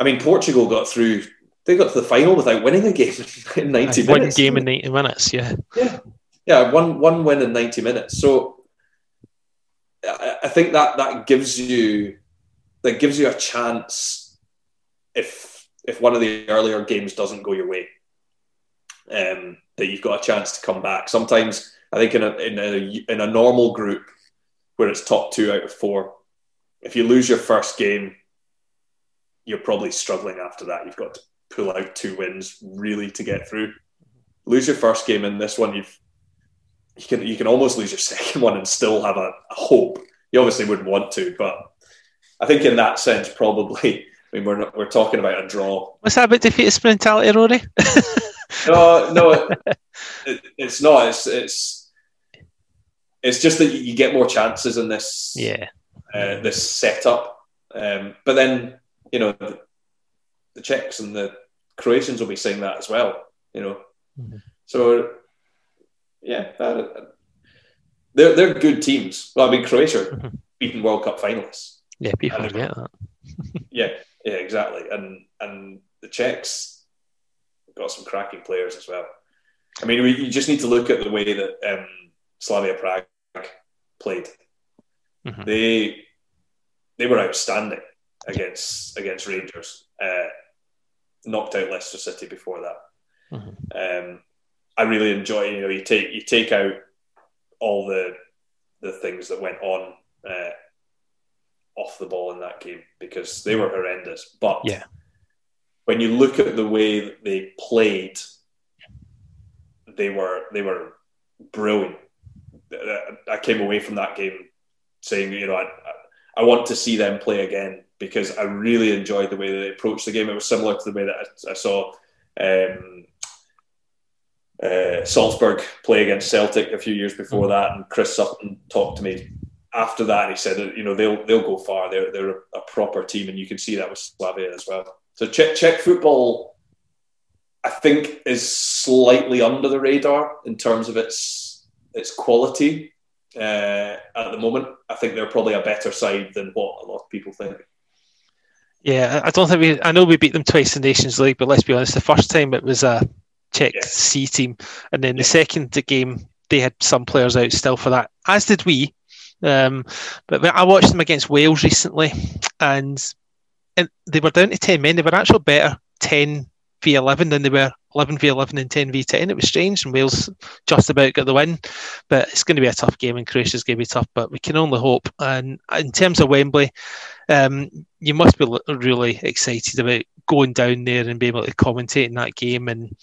I mean, Portugal got through, they got to the final without winning a game (laughs) in 90 one minutes. One game in 90 minutes, yeah. Yeah. Yeah, one, one win in 90 minutes. So I think that that gives you that gives you a chance if if one of the earlier games doesn't go your way, um, that you've got a chance to come back. Sometimes I think in a in a in a normal group where it's top two out of four, if you lose your first game, you're probably struggling after that. You've got to pull out two wins really to get through. Lose your first game in this one, you've you can you can almost lose your (laughs) second one and still have a, a hope. You obviously wouldn't want to, but I think in that sense, probably. (laughs) I mean, we're not, we're talking about a draw. What's that about defeatist mentality, Rory? no, no, it, it, it's not. It's it's it's just that you get more chances in this yeah uh, this setup. Um, but then you know the, the Czechs and the Croatians will be saying that as well. You know, mm-hmm. so yeah, that, they're they're good teams. Well, I mean, Croatia (laughs) mm-hmm. World Cup finalists. Yeah, people forget that. (laughs) yeah, yeah, exactly. And and the Czechs got some cracking players as well. I mean, we, you just need to look at the way that um, Slavia Prague played. Mm-hmm. They they were outstanding against against Rangers. Uh, knocked out Leicester City before that. Mm-hmm. Um, I really enjoy. You know, you take you take out all the the things that went on uh, off the ball in that game because they were horrendous. But yeah. when you look at the way that they played, they were they were brilliant. I came away from that game saying, you know, I, I want to see them play again because I really enjoyed the way that they approached the game. It was similar to the way that I, I saw um, uh, Salzburg play against Celtic a few years before that, and Chris Sutton talked to me after that, he said, you know, they'll they'll go far. They're they're a proper team, and you can see that with Slavia as well. So Czech, Czech football, I think, is slightly under the radar in terms of its its quality uh, at the moment. I think they're probably a better side than what a lot of people think. Yeah, I don't think we. I know we beat them twice in Nations League, but let's be honest. The first time it was a Czech yeah. C team, and then yeah. the second game they had some players out still for that, as did we. Um, but I watched them against Wales recently, and, and they were down to ten men. They were actually better ten v eleven than they were 11 v 11 and 10 v 10. It was strange, and Wales just about got the win. But it's going to be a tough game, and Croatia's going to be tough. But we can only hope. And in terms of Wembley, um, you must be really excited about going down there and being able to commentate in that game. And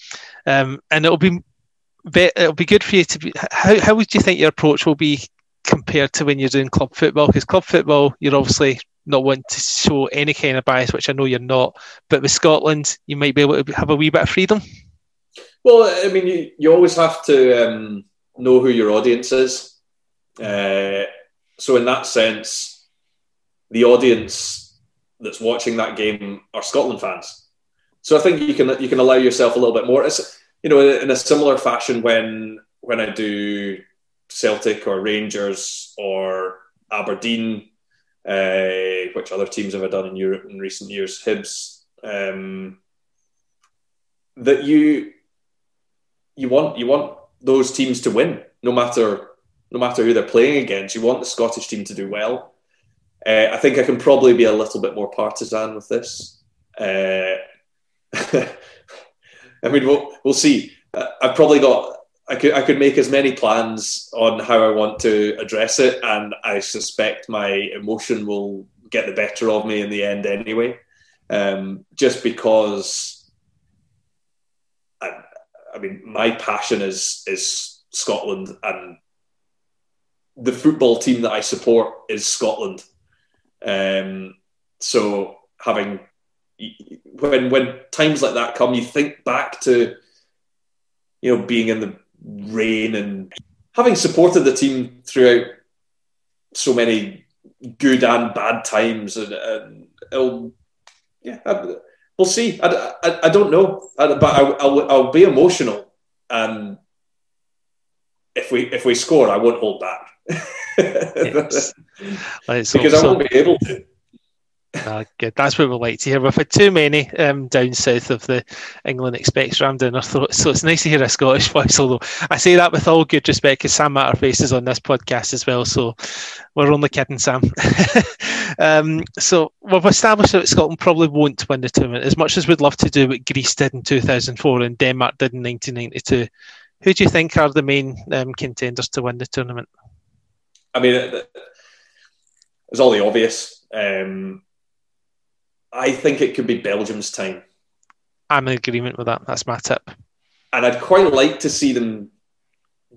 um, and it'll be it'll be good for you to be. How how would you think your approach will be compared to when you're doing club football? Because club football, you're obviously not want to show any kind of bias, which I know you're not. But with Scotland, you might be able to have a wee bit of freedom. Well, I mean, you, you always have to um, know who your audience is. Uh, so, in that sense, the audience that's watching that game are Scotland fans. So, I think you can you can allow yourself a little bit more. It's, you know, in a similar fashion when when I do Celtic or Rangers or Aberdeen uh, which other teams have I done in Europe in recent years? Hibs. Um, that you you want you want those teams to win, no matter no matter who they're playing against. You want the Scottish team to do well. Uh, I think I can probably be a little bit more partisan with this. Uh, (laughs) I mean, we'll, we'll see. Uh, I've probably got I could I could make as many plans on how I want to address it, and I suspect my emotion will get the better of me in the end anyway. Um, just because, I, I mean, my passion is is Scotland, and the football team that I support is Scotland. Um, so having when when times like that come, you think back to you know being in the rain and having supported the team throughout so many good and bad times, and, and it'll, yeah, we'll see. I, I, I don't know, but I, will I'll be emotional, and if we if we score, I won't hold back. (laughs) yes. because I won't be able to. Uh, good. That's what we like to hear. We've had too many um, down south of the England expects rammed down our throats, so it's nice to hear a Scottish (laughs) voice. Although I say that with all good respect, because Sam Matterface is on this podcast as well, so we're only kidding, Sam. (laughs) um, so we've established that Scotland probably won't win the tournament as much as we'd love to do what Greece did in 2004 and Denmark did in 1992. Who do you think are the main um, contenders to win the tournament? I mean, it's all the obvious. Um, I think it could be Belgium's time. I'm in agreement with that. That's my tip. And I'd quite like to see them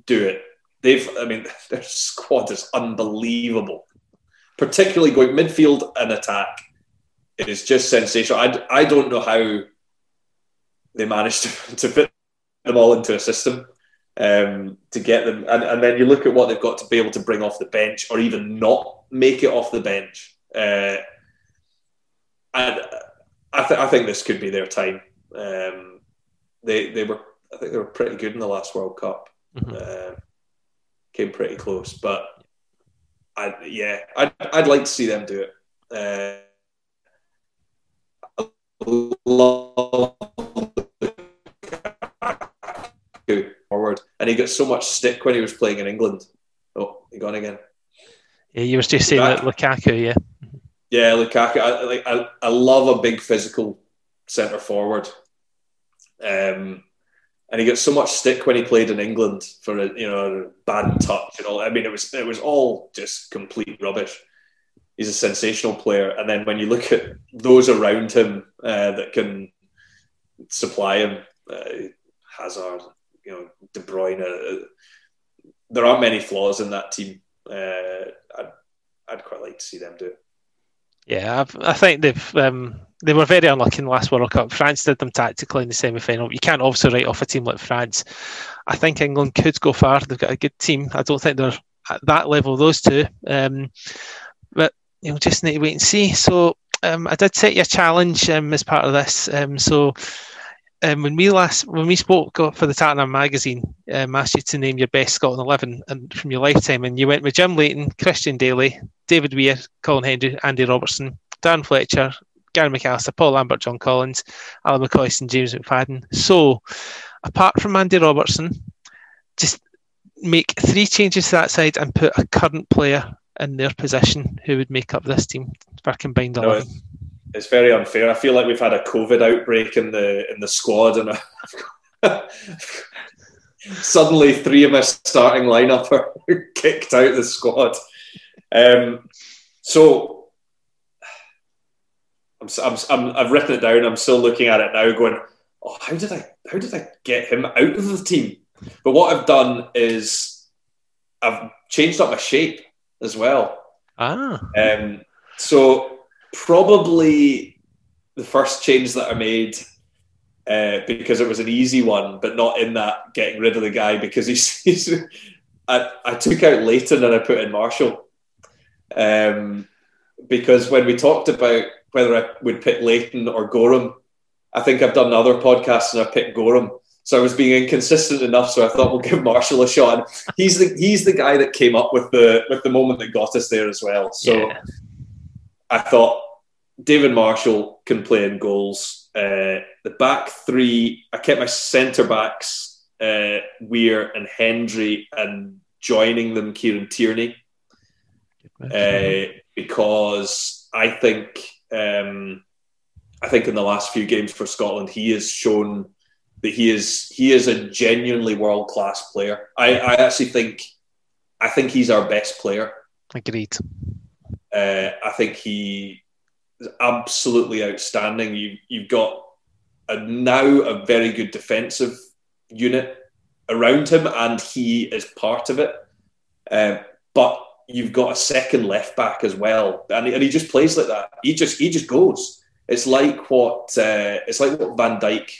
do it. They've, I mean, (laughs) their squad is unbelievable, particularly going midfield and attack. It is just sensational. I, I don't know how they managed to, (laughs) to fit them all into a system um, to get them. And, and then you look at what they've got to be able to bring off the bench or even not make it off the bench. Uh, and I, th- I think this could be their time. Um, they they were I think they were pretty good in the last World Cup. Mm-hmm. Uh, came pretty close, but I yeah I'd I'd like to see them do it. Uh, forward, and he got so much stick when he was playing in England. Oh, he gone again. Yeah, you were just saying that Lukaku, yeah. Yeah, Lukaku. I, like I, I love a big physical centre forward. Um, and he got so much stick when he played in England for a you know bad touch and all. I mean, it was it was all just complete rubbish. He's a sensational player, and then when you look at those around him uh, that can supply him, uh, Hazard, you know, De Bruyne, uh, there aren't many flaws in that team. Uh, I'd, I'd quite like to see them do it. Yeah, I've, i think they've um, they were very unlucky in the last World Cup. France did them tactically in the semi final. You can't obviously write off a team like France. I think England could go far. They've got a good team. I don't think they're at that level, those two. Um, but you know, just need to wait and see. So um, I did set you a challenge um, as part of this. Um, so um, when we last when we spoke for the Tottenham magazine, um, asked you to name your best Scotland eleven and from your lifetime, and you went with Jim Leighton, Christian Dailly, David Weir, Colin Hendry, Andy Robertson, Dan Fletcher, Gary McAllister, Paul Lambert, John Collins, Alan McCoist, and James McFadden. So, apart from Andy Robertson, just make three changes to that side and put a current player in their position who would make up this team for combined eleven. No, it's very unfair. I feel like we've had a COVID outbreak in the in the squad, and (laughs) suddenly three of my starting lineup are (laughs) kicked out of the squad. Um, so I'm, I'm, I'm, I've written it down. I'm still looking at it now, going, "Oh, how did I how did I get him out of the team?" But what I've done is I've changed up my shape as well. Ah. Um, so probably the first change that I made uh, because it was an easy one, but not in that getting rid of the guy because he's. (laughs) he's I, I took out Leighton and I put in Marshall. Um, because when we talked about whether I would pick Leighton or Goram, I think I've done other podcasts and I picked Goram. So I was being inconsistent enough, so I thought we'll give Marshall a shot. He's the he's the guy that came up with the with the moment that got us there as well. So yeah. I thought David Marshall can play in goals. Uh, the back three, I kept my centre backs, uh, Weir and Hendry, and joining them, Kieran Tierney, uh, because I think um, I think in the last few games for Scotland, he has shown that he is he is a genuinely world class player. I, I actually think I think he's our best player. Agreed. Uh, I think he is absolutely outstanding. You you've got a, now a very good defensive unit around him, and he is part of it. Uh, but you've got a second left back as well, and he, and he just plays like that. He just he just goes. It's like what uh, it's like what Van Dijk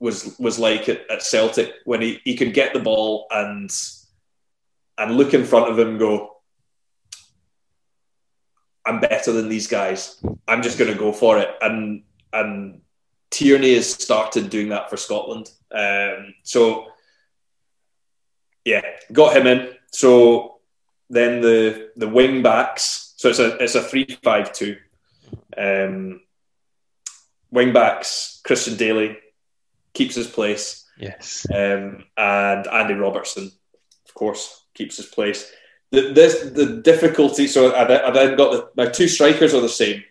was was like at, at, Celtic when he, he could get the ball and and look in front of him and go, I'm better than these guys. I'm just going to go for it. And and Tierney has started doing that for Scotland. Um, so yeah, got him in. So then the the wing backs. So it's a it's a three five two. Um, wing backs Christian Dailly keeps his place. Yes. Um, and Andy Robertson, of course, keeps his place. The, this, the difficulty, so I, I then got the, my two strikers are the same,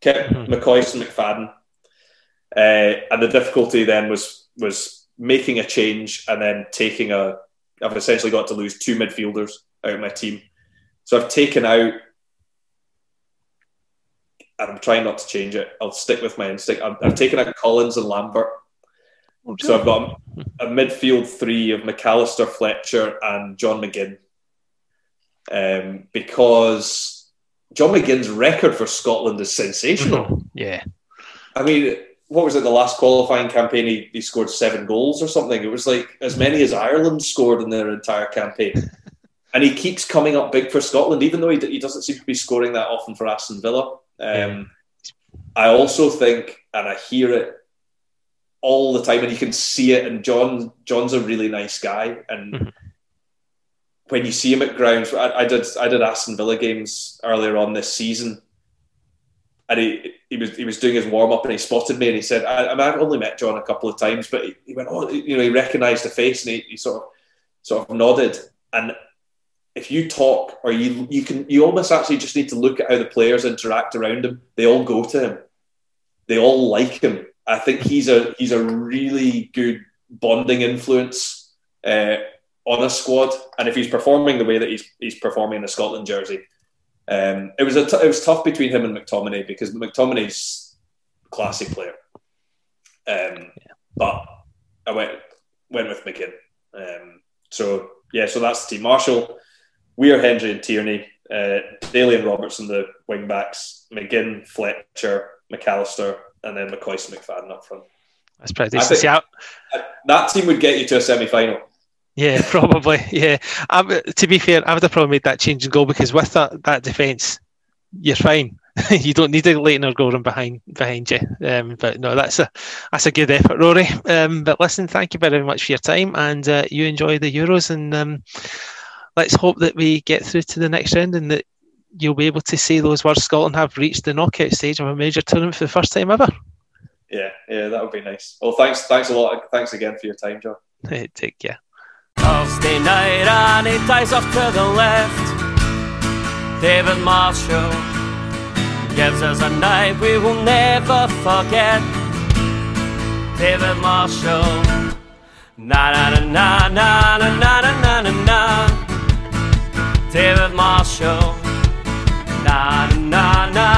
Kip, mm-hmm. And McFadden. Uh, and the difficulty then was was making a change and then taking a. I've essentially got to lose two midfielders out of my team, so I've taken out. And I'm trying not to change it. I'll stick with my instinct. I've, I've taken out Collins and Lambert Oh, so I've got a, (laughs) a, midfield three of McAllister, Fletcher, and John McGinn. Um, because John McGinn's record for Scotland is sensational. Mm-hmm. Yeah. I mean, what was it, the last qualifying campaign? He, he scored seven goals or something. It was like as many as Ireland scored in their entire campaign. (laughs) and he keeps coming up big for Scotland, even though he, he doesn't seem to be scoring that often for Aston Villa. Um, yeah. I also think, and I hear it all the time, and you can see it. And John John's a really nice guy, and mm-hmm. When you see him at grounds, I, I, did I did Aston Villa games earlier on this season, and he he was he was doing his warm up, and he spotted me, and he said, I, I have only met John a couple of times, but he, he went, oh, you know, he recognised the face, and he, he sort of sort of nodded, and if you talk or you you can you almost actually just need to look at how the players interact around him. They all go to him. They all like him. I think he's a he's a really good bonding influence uh, on a squad, and if he's performing the way that he's he's performing in a Scotland jersey, um, it was a t- it was tough between him and McTominay because McTominay's a classy player, um, yeah. but I went went with McGinn. Um, so yeah, so that's the team. Marshall, Weir Hendry, and Tierney. Uh, Dailly and Robertson, the wing backs. McGinn, Fletcher, McAllister, and then and McFadden up front. That's pretty decent. that team would get you to a semi final. Yeah, (laughs) probably. Yeah. I, to be fair, I would have probably made that change and goal because with that, that defence, you're fine. (laughs) you don't need a Leighton or Goram behind behind you. Um, but no, that's a that's a good effort, Rory. Um, but listen, thank you very much for your time, and uh, you enjoy the Euros, and um, let's hope that we get through to the next round and that you'll be able to say those words. Scotland have reached the knockout stage of a major tournament for the first time ever. Yeah, yeah, that would be nice. Well, thanks, thanks a lot. Thanks again for your time, John. (laughs) Take care. Thursday night and he dies off to the left. David Marshall gives us a night we will never forget. David Marshall. Na na na na na na na na na na. David Marshall. Na na na